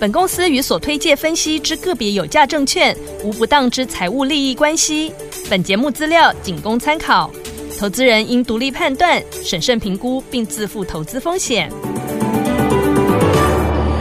本公司与所推介分析之个别有价证券无不当之财务利益关系。本节目资料仅供参考，投资人应独立判断、审慎评估，并自负投资风险。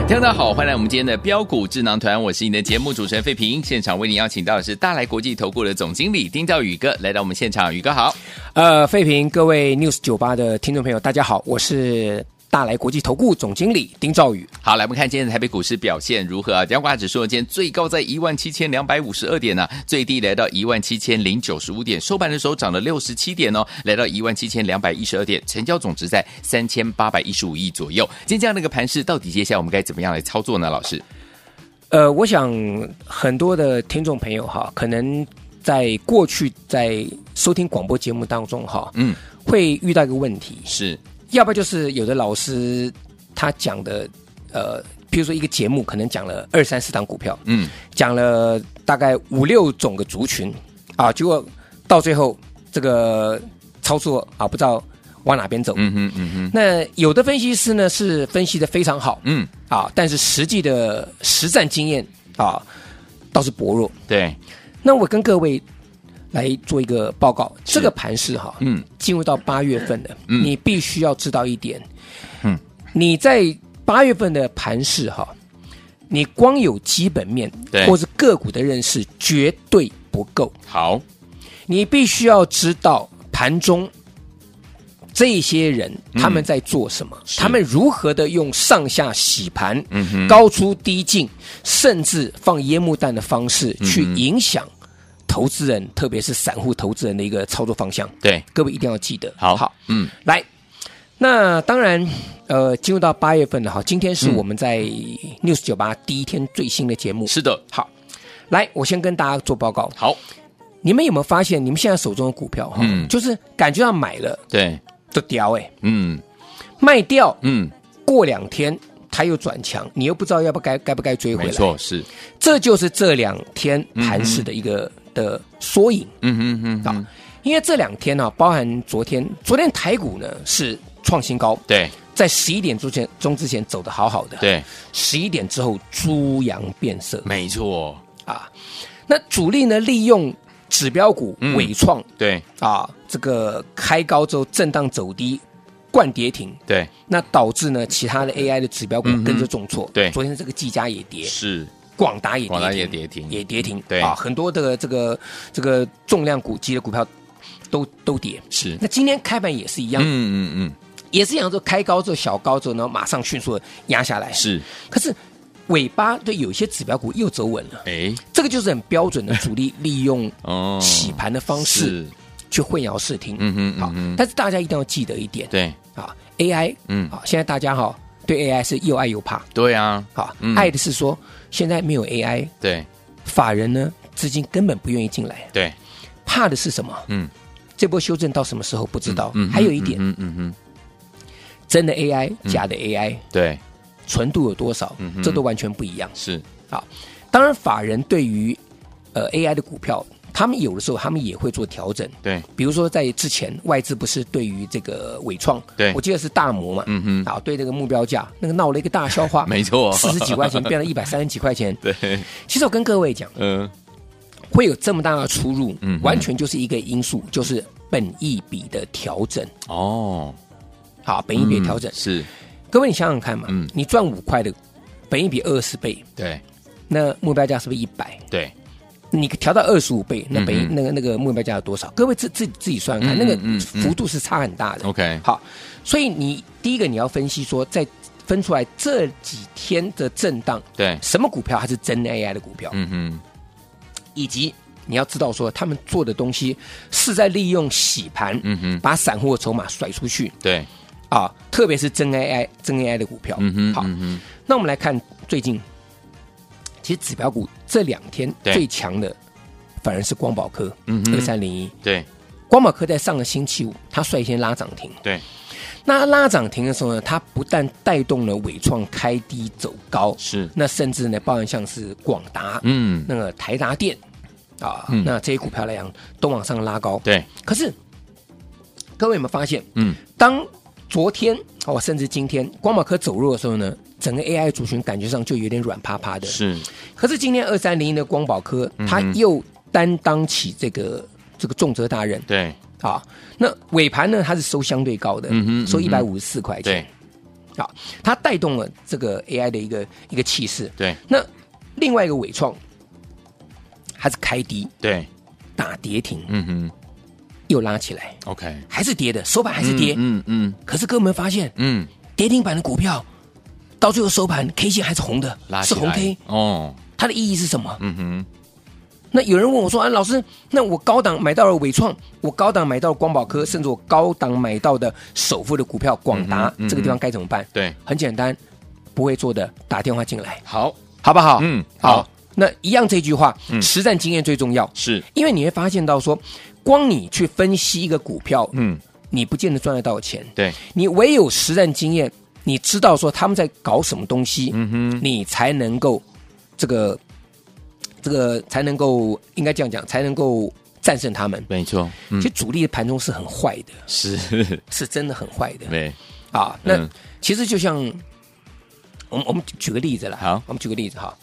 听众大家好，欢迎来我们今天的标股智囊团，我是你的节目主持人费平。现场为你邀请到的是大来国际投顾的总经理丁兆宇哥来到我们现场，宇哥好。呃，费平，各位 News 九八的听众朋友，大家好，我是。大来国际投顾总经理丁兆宇，好，来我们看今天的台北股市表现如何啊？加权指数今天最高在一万七千两百五十二点呢、啊，最低来到一万七千零九十五点，收盘的时候涨了六十七点哦，来到一万七千两百一十二点，成交总值在三千八百一十五亿左右。今天这样的一个盘势，到底接下来我们该怎么样来操作呢？老师，呃，我想很多的听众朋友哈，可能在过去在收听广播节目当中哈，嗯，会遇到一个问题是。要不就是有的老师他讲的，呃，比如说一个节目可能讲了二三四档股票，嗯，讲了大概五六种的族群，啊，结果到最后这个操作啊，不知道往哪边走，嗯哼嗯哼。那有的分析师呢是分析的非常好，嗯，啊，但是实际的实战经验啊倒是薄弱，对。那我跟各位。来做一个报告，这个盘势哈，嗯，进入到八月份了，嗯，你必须要知道一点，嗯，你在八月份的盘势哈，你光有基本面或是个股的认识绝对不够，好，你必须要知道盘中这些人他们在做什么，他们如何的用上下洗盘，嗯，高出低进，甚至放烟幕弹的方式去影响。投资人，特别是散户投资人的一个操作方向，对。各位一定要记得。好好，嗯，来，那当然，呃，进入到八月份了哈，今天是我们在 News 九八第一天最新的节目。是的，好，来，我先跟大家做报告。好，你们有没有发现，你们现在手中的股票哈，嗯，就是感觉到买了，对，都掉哎，嗯，卖掉，嗯，过两天它又转强，你又不知道要不该该不该追回来。没错，是，这就是这两天盘市的一个。的缩影，嗯嗯嗯，啊，因为这两天呢、啊，包含昨天，昨天台股呢是创新高，对，在十一点之前钟之前走的好好的，对，十一点之后猪羊变色，没错。啊，那主力呢利用指标股尾创、嗯，对，啊，这个开高之后震荡走低，冠跌停，对，那导致呢其他的 AI 的指标股跟着重挫，对，昨天这个技嘉也跌，是。广达也广达也跌停，也跌停，对。啊，很多的这个这个重量股级的股票都都跌。是，那今天开盘也是一样，嗯嗯嗯，也是一样，就开高之后小高之后呢，马上迅速的压下来。是，可是尾巴对有些指标股又走稳了。哎，这个就是很标准的主力利用 洗盘的方式去混淆视听。嗯嗯，好，但是大家一定要记得一点，对。啊，AI，嗯，好，现在大家哈对 AI 是又爱又怕。对啊，好，爱的是说。现在没有 AI，对，法人呢资金根本不愿意进来，对，怕的是什么？嗯，这波修正到什么时候不知道。嗯，还有一点，嗯嗯嗯，真的 AI，假的 AI，对，纯度有多少？嗯，这都完全不一样。是，好，当然法人对于呃 AI 的股票。他们有的时候，他们也会做调整。对，比如说在之前，外资不是对于这个伟创，对。我记得是大摩嘛，嗯哼，啊，对这个目标价那个闹了一个大笑话，没错，四十几块钱变了 一百三十几块钱。对，其实我跟各位讲，嗯，会有这么大的出入，嗯，完全就是一个因素，就是本益比的调整。哦，好，本益比的调整。是，各位你想想看嘛，嗯，你赚五块的，本益比二十倍，对，那目标价是不是一百？对。你调到二十五倍，那本那个那个目标价有多少？各位自自自己算看，那个幅度是差很大的。OK，好，所以你第一个你要分析说，在分出来这几天的震荡，对什么股票还是真 AI 的股票？嗯哼，以及你要知道说，他们做的东西是在利用洗盘，嗯哼，把散户的筹码甩出去。对，啊，特别是真 AI 真 AI 的股票。嗯哼，好，那我们来看最近。其实指标股这两天最强的反而是光宝科，嗯哼。二三零一。对。光宝科在上个星期五，它率先拉涨停。对，那拉涨停的时候呢，它不但带动了伟创开低走高，是，那甚至呢，包含像是广达，嗯，那个台达电啊，嗯。那这些股票来讲都往上拉高。对，可是各位有没有发现，嗯，当昨天哦，甚至今天光宝科走弱的时候呢，整个 AI 族群感觉上就有点软趴趴的。是，可是今天二三零一的光宝科，它又担当起这个这个重责大任。对。啊，那尾盘呢，它是收相对高的，收一百五十四块钱。对。啊，它带动了这个 AI 的一个一个气势。对。那另外一个伟创，它是开低对，打跌停，嗯哼。又拉起来，，OK，还是跌的，收盘还是跌。嗯嗯。可是各位有没有发现，嗯，跌停板的股票到最后收盘 K 线还是红的，是红 K，哦，它的意义是什么？嗯哼，那有人问我说：“啊，老师，那我高档买到了伟创，我高档买到了光宝科，甚至我高档买到的首富的股票广达，这个地方该怎么办？”对，很简单，不会做的打电话进来，好，好不好？嗯好。好。那一样这句话，嗯。实战经验最重要，是，因为你会发现到说，光你去分析一个股票，嗯，你不见得赚得到钱，对，你唯有实战经验，你知道说他们在搞什么东西，嗯哼，你才能够这个这个才能够应该这样讲，才能够战胜他们。没错，嗯。其实主力的盘中是很坏的，是，是真的很坏的。对，啊。那嗯。其实就像我们我们举个例子了，好。我们举个例子哈，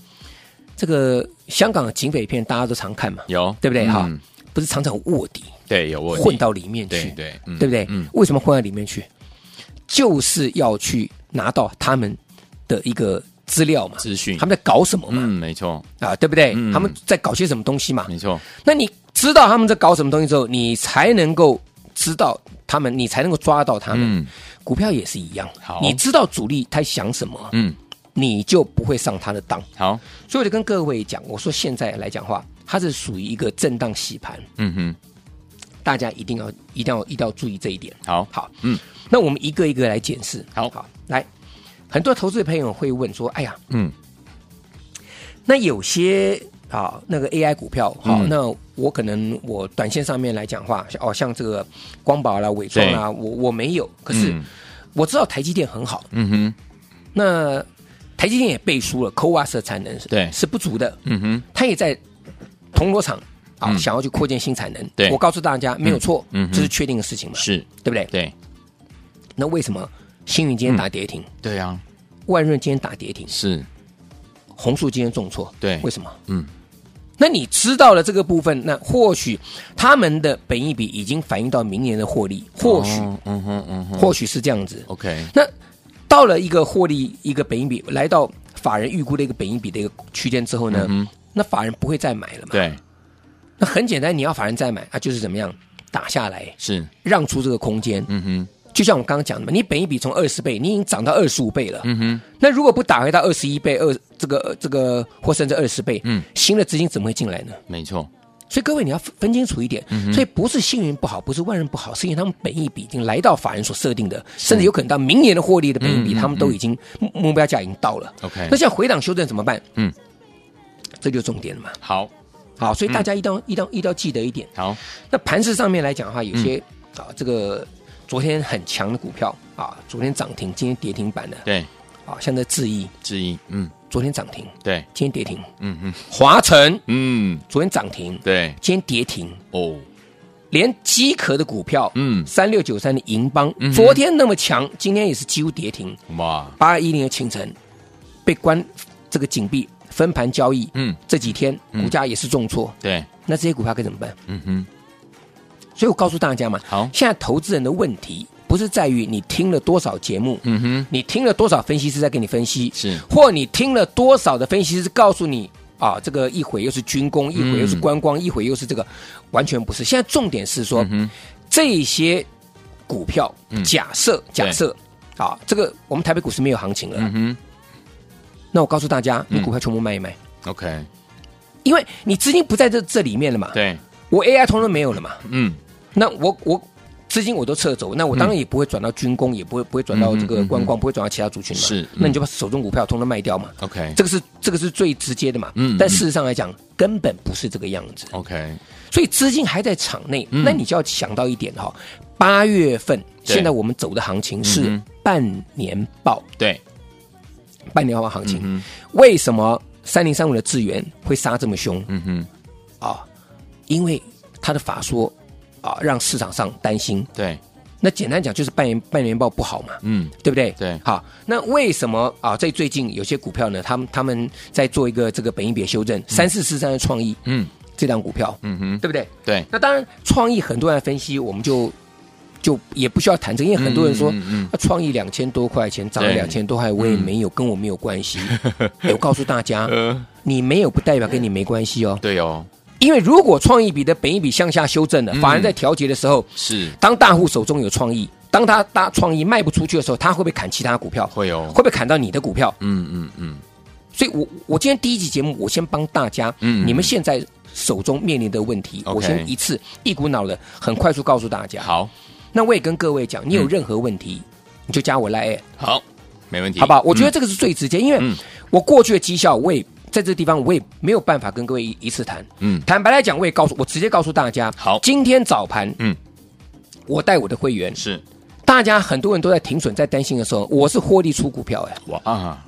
这个香港的警匪片大家都常看嘛，有，对不对？哈嗯？不是常常有卧底对，有卧底。混到里面去，对对，不对？嗯，为什么混到里面去？就是要去拿到他们的一个资料嘛，资讯他们在搞什么嘛？嗯，没错，啊，对不对？嗯他们在搞些什么东西嘛？没错，那你知道他们在搞什么东西之后，你才能够知道他们，你才能够抓到他们。嗯股票也是一样好，你知道主力他想什么，嗯，你就不会上他的当。好，所以我就跟各位讲，我说现在来讲话，它是属于一个震荡洗盘，嗯哼，大家一定要、一定要、一定要注意这一点。好，好，嗯，那我们一个一个来检视。好。好，来，很多投资的朋友会问说：“哎呀，嗯，那有些啊，那个 AI 股票，好、嗯。那我可能我短线上面来讲话，哦，像这个光宝啦、伟创啦，我我没有，可是嗯。我知道台积电很好，嗯哼，那台积电也背书了 CoWAS 的产能是对。是不足的，嗯哼，它也在铜锣厂想要去扩建新产能。对。我告诉大家没有错，嗯这是确定的事情嘛，是，对不对？对，那为什么星云今天打跌停，对啊，万润今天打跌停，是，红树今天重挫？对。为什么？嗯，那你知道了这个部分，那或许他们的本益比已经反映到明年的获利，或许、哦嗯哼，嗯哼。或许是这样子。，OK，那到了一个获利一个本益比，来到法人预估的一个本益比的一个区间之后呢，那法人不会再买了嘛？，对，那很简单，你要法人再买啊，就是怎么样打下来，是，让出这个空间。嗯哼，就像我刚刚讲的嘛，你本一比从二十倍，你已经涨到二十五倍了。嗯哼，那如果不打回到二十一倍、二这个呃这个或甚至二十倍，嗯新的资金怎么会进来呢？没错，所以各位你要分清楚一点，嗯所以不是幸运不好，不是万人不好，是因为他们本益比已经来到法人所设定的，甚至有可能到明年的获利的本益比，他们都已经目目标价已经到了。OK 那像回档修正怎么办？嗯，这就是重点了嘛。好，好，所以大家一定要、一定要一定要记得一点。好，那盘市上面来讲的话，有些、嗯。啊这个昨天很强的股票啊，昨天涨停，今天跌停板的对，啊，像这智毅，之一，嗯，昨天涨停，对，今天跌停。嗯嗯，华晨嗯，昨天涨停，对，今天跌停。哦，连机壳的股票，嗯。三六九三的银邦，嗯昨天那么强，今天也是几乎跌停。哇，八二一零的清晨被关这个紧闭分盘交易，嗯，这几天嗯。股价也是重挫。对，那这些股票该怎么办？嗯哼，所以我告诉大家嘛，好，现在投资人的问题不是在于你听了多少节目，嗯哼，你听了多少分析师在给你分析，是，或你听了多少的分析师告诉你啊，这个一会又是军工，一会又是观光，一会又是这个，完全不是。现在重点是说，嗯，这些股票嗯，假设假设啊，这个我们台北股市没有行情了，嗯哼那我告诉大家，嗯。你股票全部卖一卖，，OK，因为你资金不在这这里面了嘛，对，我 AI 通通没有了嘛，嗯，那我我资金我都撤走，那我当然也不会转到军工，嗯、也不会不会转到这个观光，嗯、不会转到其他族群嘛。是，嗯、那你就把手中股票通通卖掉嘛。OK，这个是这个是最直接的嘛。嗯，但事实上来讲，根本不是这个样子。OK，所以资金还在场内，嗯、那你就要想到一点哈，八月份现在我们走的行情是半年报，对，半年报行情，嗯、为什么三零三五的智源会杀这么凶？嗯哼，啊，因为他的法说。啊，让市场上担心。对，那简单讲就是半年半年报不好嘛，嗯，对不对？对，好，那为什么啊？在最近有些股票呢，他们他们在做一个这个本益比修正，三四四三的创意，嗯，这档股票，嗯哼，对不对？对，那当然创意很多人分析，我们就就也不需要谈这个，因为很多人说，创意两千多块钱涨了两千多块，我也没有跟我没有关系。我告诉大家，你没有不代表跟你没关系哦。对哦。因为如果创意比的本一比向下修正了，反而在调节的时候，是当大户手中有创意，当他大创意卖不出去的时候，他会不会砍其他股票？会哦，会不会砍到你的股票？嗯嗯嗯。所以我我今天第一集节目，我先帮大家，嗯，你们现在手中面临的问题，嗯、我先一次一股脑的很快速告诉大家。好，那我也跟各位讲，你有任何问题，嗯、你就加我来。好，没问题，好不好？我觉得这个是最直接，嗯、因为我过去的绩效，我也。在这个地方，我也没有办法跟各位一一次谈。嗯，坦白来讲，我也告诉我直接告诉大家，好，今天早盘，嗯，我带我的会员是，大家很多人都在停损，在担心的时候，我是获利出股票哎，哇啊！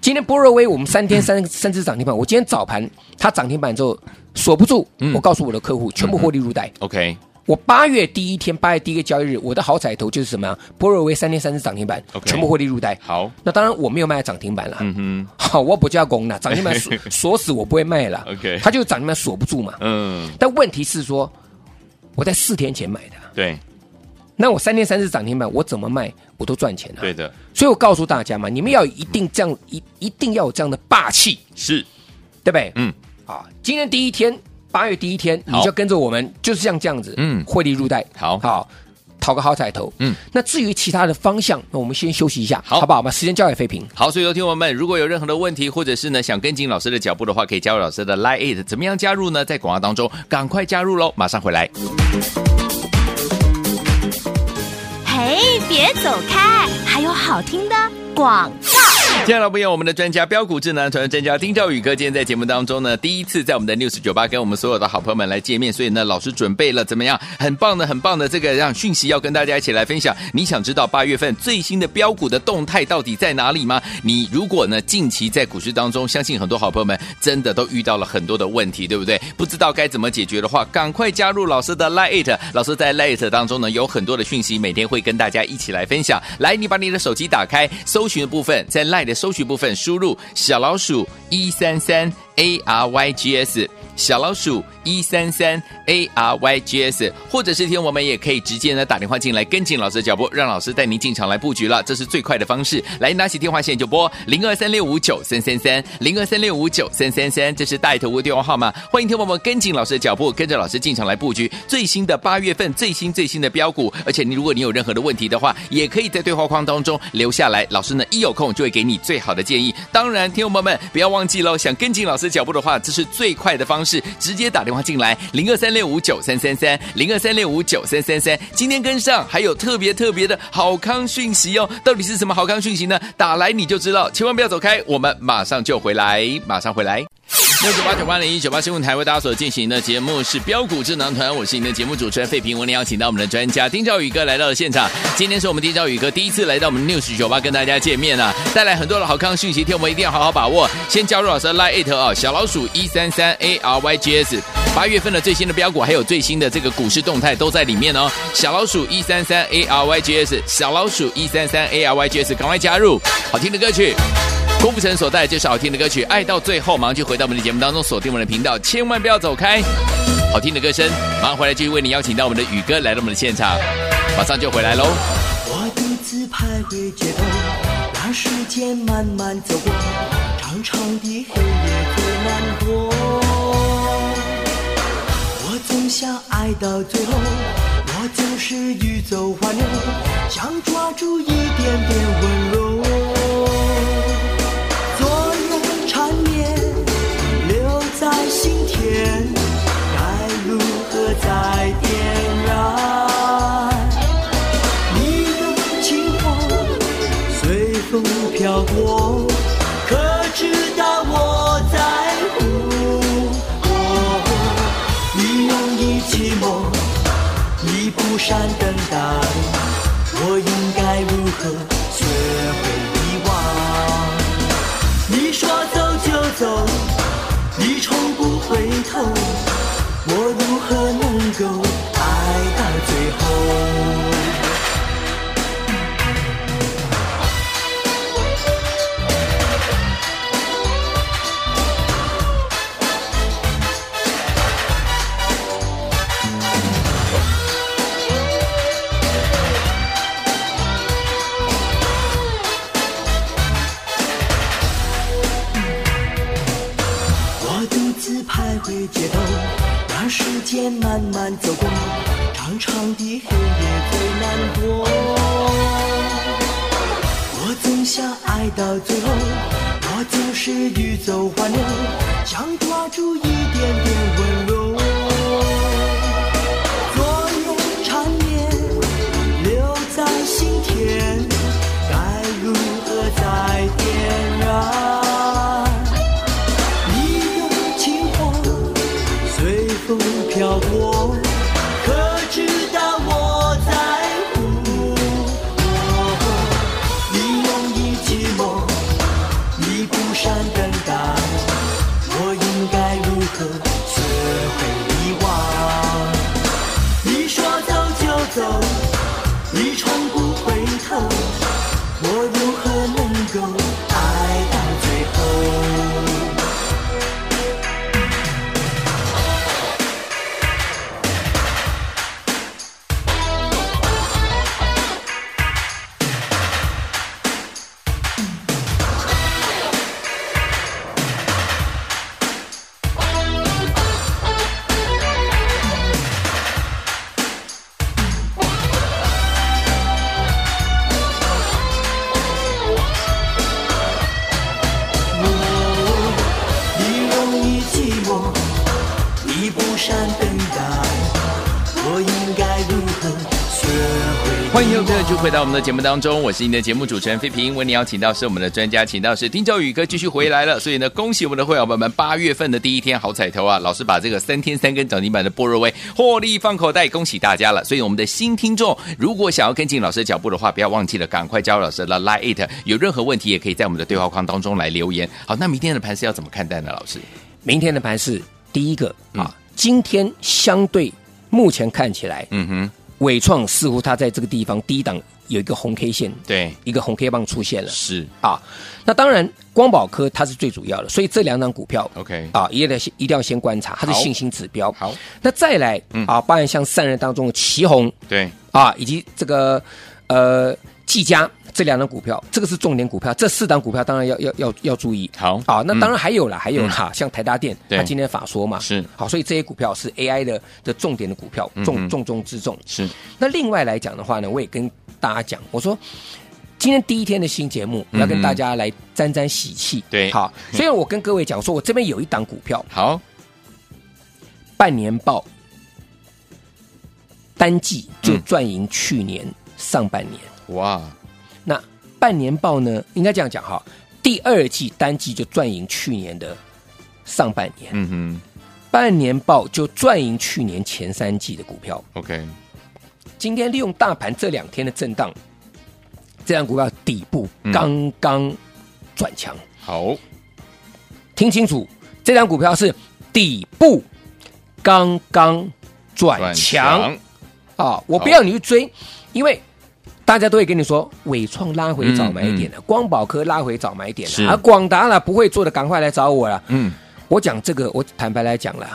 今天波若威我们三天三三只涨停板，我今天早盘它涨停板之后锁不住，我告诉我的客户全部获利入袋。OK。我八月第一天，八月第一个交易日，我的好彩头就是什么呀？波若威三天三次涨停板，Okay. 全部获利入袋。好，那当然我没有卖涨停板了。嗯哼，好，我不加工了，涨停板锁 锁死，我不会卖了。OK，它就涨停板锁不住嘛。嗯，但问题是说，我在四天前买的。对，那我三天三次涨停板，我怎么卖我都赚钱了。对的，所以我告诉大家嘛，你们要一定这样一一定要有这样的霸气，是对不对？嗯，啊，今天第一天。八月第一天，你就跟着我们，就是像这样子，嗯，汇利入袋，好好，讨个好彩头，嗯。那至于其他的方向，那我们先休息一下，好，好不好？把时间交给飞平。好，所以有听友们，如果有任何的问题，或者是呢想跟进老师的脚步的话，可以加入老师的 Line，怎么样加入呢？在广告当中赶快加入喽，马上回来。嘿，别走开，还有好听的广告。接下来不用我们的专家标股智囊团专家丁兆宇哥，今天在节目当中呢，第一次在我们的 News 酒吧跟我们所有的好朋友们来见面，所以呢，老师准备了怎么样？很棒的，很棒的这个让讯息要跟大家一起来分享。你想知道八月份最新的标股的动态到底在哪里吗？你如果呢近期在股市当中，相信很多好朋友们真的都遇到了很多的问题，对不对？不知道该怎么解决的话，赶快加入老师的 Lite，老师在 Lite 当中呢有很多的讯息，每天会跟大家一起来分享。来，你把你的手机打开，搜寻的部分在 Lite。的收取部分，输入小老鼠一三三 A R Y G S。小老鼠一三三 A R Y G S，或者是听我们也可以直接呢打电话进来跟进老师的脚步，让老师带您进场来布局了，这是最快的方式。来拿起电话线就拨零二三六五九三三三零二三六五九三三三，这是带头的电话号码。欢迎听我们跟进老师的脚步，跟着老师进场来布局最新的八月份最新最新的标股。而且你如果你有任何的问题的话，也可以在对话框当中留下来，老师呢一有空就会给你最好的建议。当然，听友们不要忘记喽，想跟进老师脚步的话，这是最快的方式。是直接打电话进来，零二三六五九三三三，零二三六五九三三三。今天跟上，还有特别特别的好康讯息哦！到底是什么好康讯息呢？打来你就知道，千万不要走开，我们马上就回来，马上回来。六九八九八零一九八新闻台为大家所进行的节目是标股智囊团，我是你的节目主持人费平。我们邀请到我们的专家丁兆宇哥来到了现场。今天是我们丁兆宇哥第一次来到我们 News 九八跟大家见面啊，带来很多的好康讯息，听我们一定要好好把握。先加入老师的 Line 啊，小老鼠一三三 A R Y G S，八月份的最新的标股还有最新的这个股市动态都在里面哦。小老鼠一三三 A R Y G S，小老鼠一三三 A R Y G S，赶快加入，好听的歌曲。郭富城所带就是好听的歌曲《爱到最后》，马上就回到我们的节目当中，锁定我们的频道，千万不要走开。好听的歌声，马上回来继续为你邀请到我们的宇哥来到我们的现场，马上就回来喽。我独自徘徊街头，让时间慢慢走过，长长的黑夜最难过。我总想爱到最后，我总是欲走还留，想抓住一点点山等风飘过。就回到我们的节目当中，我是您的节目主持人费平。为您邀请到是我们的专家，请到是丁兆宇哥继续回来了。所以呢，恭喜我们的会员朋友们，八月份的第一天好彩头啊！老师把这个三天三根涨停板的波若威获利放口袋，恭喜大家了。所以我们的新听众，如果想要跟进老师的脚步的话，不要忘记了，赶快加入老师的 Line It。有任何问题也可以在我们的对话框当中来留言。好，那明天的盘是要怎么看待呢？老师，明天的盘是第一个啊，今天相对目前看起来，嗯哼，纬创似乎它在这个地方低档。有一个红 K 线，对，一个红 K 棒出现了，是啊。那当然，光宝科它是最主要的，所以这两档股票，OK 啊，一定要一定要先观察它的信心指标。好，那再来、嗯、啊，包含像散热当中的旗红，对啊，以及这个呃技嘉。这两档股票，这个是重点股票。这四档股票当然要要要要注意。好啊，那当然还有了，嗯、还有哈、嗯，像台达电，它今天法说嘛，是好，所以这些股票是 AI 的的重点的股票，重、嗯、重中之重。是。那另外来讲的话呢，我也跟大家讲，我说今天第一天的新节目，要跟大家来沾沾喜气。对、嗯，好，所以我跟各位讲，说我这边有一档股票，好，半年报单季就赚赢去年上半年。嗯、哇，那。半年报呢，应该这样讲哈，第二季单季就赚赢去年的上半年。嗯哼，半年报就赚赢去年前三季的股票。OK，今天利用大盘这两天的震荡，这张股票底部刚刚转强。好，听清楚，这张股票是底部刚刚转强。啊，我不要你去追，因为。大家都会跟你说，伟创拉回早买点了，嗯嗯、光宝科拉回早买点了，而广达了不会做的，赶快来找我了。嗯，我讲这个，我坦白来讲了，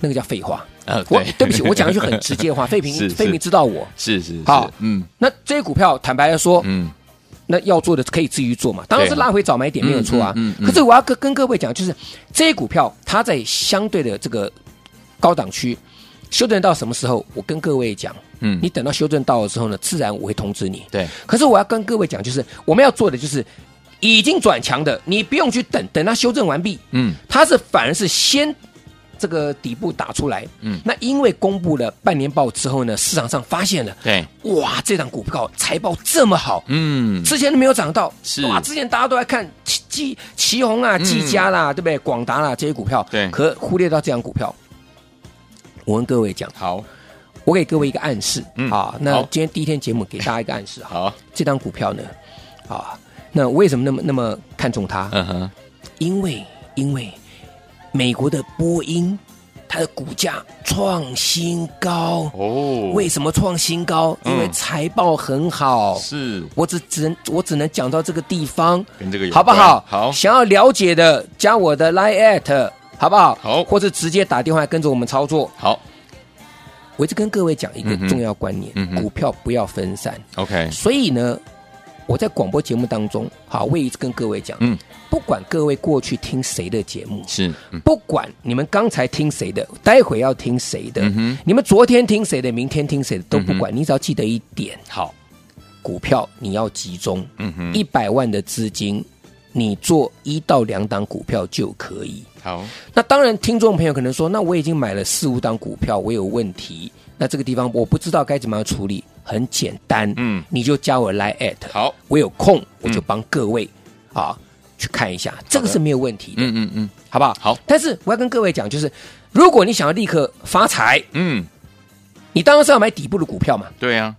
那个叫废话。呃，我对。不起，我讲一句很直接的话，费平，费平知道我。是是，是。好，嗯，那这些股票坦白来说，嗯，那要做的可以自己做嘛，当然是拉回早买点没有错啊。嗯，嗯，可是我要跟跟各位讲，就是这些股票它在相对的这个高档区。修正到什么时候？我跟各位讲，嗯，你等到修正到了之后呢，自然我会通知你。对，可是我要跟各位讲，就是我们要做的就是已经转强的，你不用去等，等它修正完毕，嗯，它是反而是先这个底部打出来，嗯，那因为公布了半年报之后呢，市场上发现了，对，哇，这档股票财报这么好，嗯，之前都没有涨到，是。哇，之前大家都在看奇奇宏啊、技嘉啦，对不对？广达啦这些股票，对，可忽略到这档股票。我跟各位讲，好，我给各位一个暗示，嗯啊，那今天第一天节目给大家一个暗示，好，这张股票呢，啊，那为什么那么那么看重它？嗯哼，因为因为美国的波音，它的股价创新高。哦，为什么创新高？因为嗯财报很好。是我只只能我只能讲到这个地方，跟这个好不好？好，想要了解的加我的 Line at，好不好？好。或者直接打电话跟着我们操作。好。我一直跟各位讲一个重要观念：股票不要分散。，OK，所以呢，我在广播节目当中，好，我也一直跟各位讲，嗯，不管各位过去听谁的节目，是，嗯。不管你们刚才听谁的，待会要听谁的，嗯你们昨天听谁的，明天听谁的都不嗯管，你只要记得一点，好，股票你要集中，嗯哼，一百万的资金，你做一到两档股票就可以。好，那当然，听众朋友可能说，那我已经买了四五档股票，我有问题，那这个地方我不知道该怎么样处理。很简单，嗯。你就加我来 at，好，我有空我就帮各位、啊去看一下，这个是没有问题的，嗯嗯嗯，好不好？好，但是我要跟各位讲，就是如果你想要立刻发财，嗯，你当然是要买底部的股票嘛。对啊，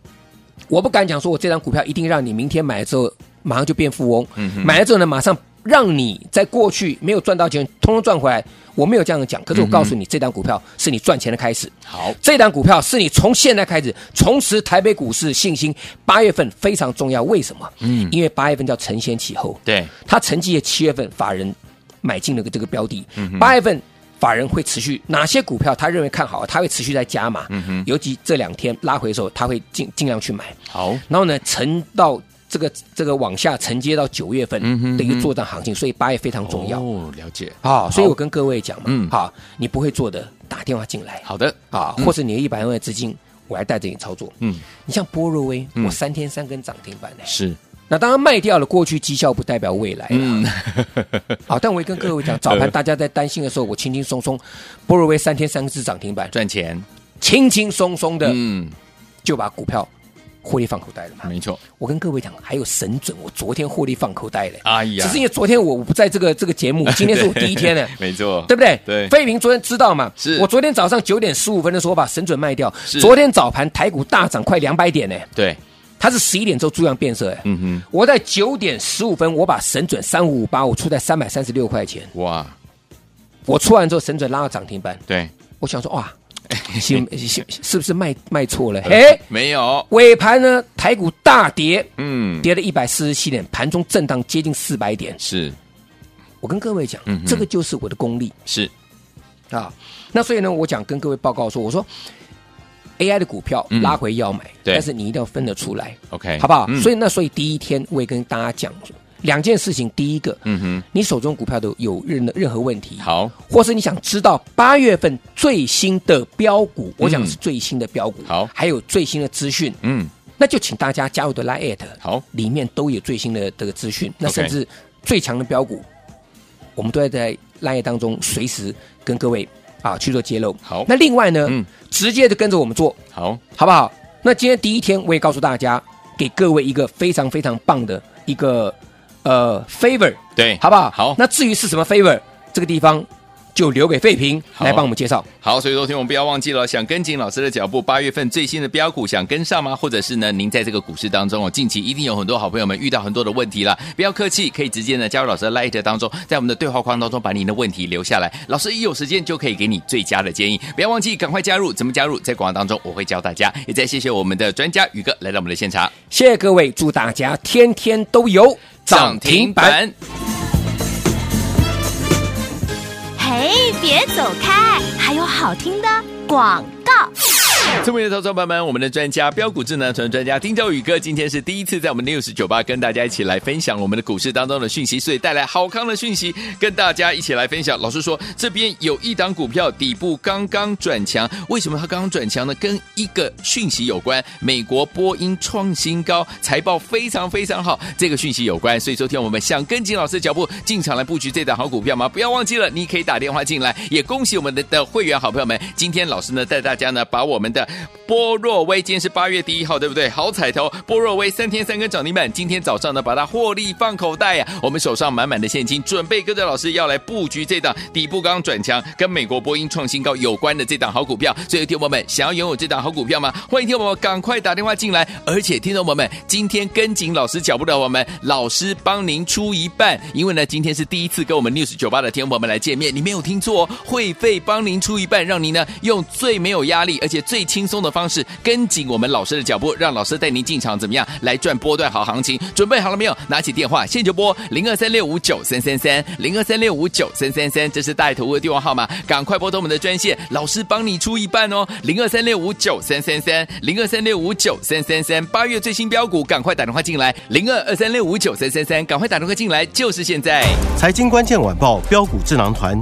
我不敢讲说我这张股票一定让你明天买了之后马上就变富翁，嗯买了之后呢马上让你在过去没有赚到钱，通通赚回来。我没有这样讲，可是我告诉你，这档股票是你赚钱的开始。好，这档股票是你从现在开始重拾台北股市信心。八月份非常重要，为什么？嗯因为八月份叫承先启后，对，它承继了七月份法人买进了个这个标的八月份法人会持续哪些股票他认为看好，他会持续在加码。嗯哼尤其这两天拉回的时候，他会尽尽量去买。好，然后呢，承到这个这个往下承接到九月份嗯哼的一个作战行情，所以八月非常重要。哦，了解，啊，所以我跟各位讲嘛，嗯。好，你不会做的，打电话进来。好的，啊，或是你的一百万的资金，我来带着你操作。嗯，你像波若威，嗯。我三天三根涨停板呢。是，那当然卖掉了，过去绩效不代表未来。嗯，好，但我也跟各位讲，早盘大家在担心的时候，我轻轻松松，波若威三天三只涨停板，赚钱，轻轻松松的嗯，就把股票获利放口袋了嘛。没错，我跟各位讲，还有神准，我昨天获利放口袋了。哎呀只是因为昨天我不在这个这个节目，今天是我第一天呢。没错，对不对？对飞平昨天知道嘛？是我昨天早上九点十五分的时候，我把神准卖掉是。昨天早盘台股大涨快两百点呢，对，它是十一点之后猪羊变色哎。嗯哼，我在九点十五分，我把神准三五五八，我出在三百三十六块钱。哇，我出完之后，神准拉到涨停板，对，我想说哇，是是 是不是卖卖错了？嘿，没有，尾盘呢，台股大跌，嗯，跌了一百四十七点，盘中震荡接近四百点。是。我跟各位讲嗯，这个就是我的功力。是，啊，那所以呢，我讲跟各位报告说，我说 AI 的股票嗯。拉回要买，对。但是你一定要分得出来，OK，好不好？嗯。所以那所以第一天我也跟大家讲两件事情，第一个，嗯哼，你手中股票都有任任何问题，好，或是你想知道八月份最新的标股，我讲的是最新的标股，好。还有最新的资讯，嗯，那就请大家加入的 Line，好，里面都有最新的这个资讯，那甚至最强的标股，我们都要在 Line 当中随时跟各位啊去做揭露。好。那另外呢，嗯。直接的跟着我们做，好，好不好？那今天第一天，我也告诉大家，给各位一个非常非常棒的一个呃 favor，对，好不好？好那至于是什么 favor，这个地方就留给费平来帮我们介绍。好，所以昨天我们不要忘记了，想跟紧老师的脚步，八月份最新的标股想跟上吗？或者是呢，您在这个股市当中哦，近期一定有很多好朋友们遇到很多的问题了，不要客气，可以直接呢加入老师的 Light 当中，在我们的对话框当中把您的问题留下来，老师一有时间就可以给你最佳的建议。不要忘记赶快加入，怎么加入？在广告当中我会教大家。也再谢谢我们的专家宇哥来到我们的现场，谢谢各位，祝大家天天都有涨停板。嘿，别走开，还有好听的广告。聪明的投资者朋友们，我们的专家标股智能团专家丁兆宇哥，今天是第一次在我们六十九八跟大家一起来分享我们的股市当中的讯息，所以带来好康的讯息跟大家一起来分享。老师说，这边有一档股票底部刚刚转强，为什么它刚刚转强呢？跟一个讯息有关，美国波音创新高，财报非常非常好，这个讯息有关。所以昨天我们想跟紧老师的脚步进场来布局这档好股票吗？不要忘记了，你可以打电话进来。也恭喜我们的的会员好朋友们，今天老师呢带大家呢把我们的波若威，今天是八月第一号，对不对？好彩头，波若威三天三根涨停板，今天早上呢把它获利放口袋呀、啊。我们手上满满的现金，准备跟着老师要来布局这档底部刚转强，跟美国波音创新高有关的这档好股票。所以，听众友们想要拥有这档好股票吗？欢迎听众朋友们赶快打电话进来。而且，听众朋友们今天跟紧老师脚步的我们，老师帮您出一半，因为呢今天是第一次跟我们 News 九八的听众友们来见面，你没有听错哦，会费帮您出一半，让您呢用最没有压力而且最轻松的方式跟紧我们老师的脚步，让老师带您进场怎么样来赚波段好行情？准备好了没有？拿起电话现在就拨零二三六五九三三三零二三六五九三三三，这是带头的电话号码，赶快拨通我们的专线，老师帮你出一半哦，零二三六五九三三三零二三六五九三三三，八月最新标股，赶快打电话进来，零二二三六五九三三三，赶快打电话进来，就是现在。财经关键晚报标股智囊团